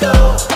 go.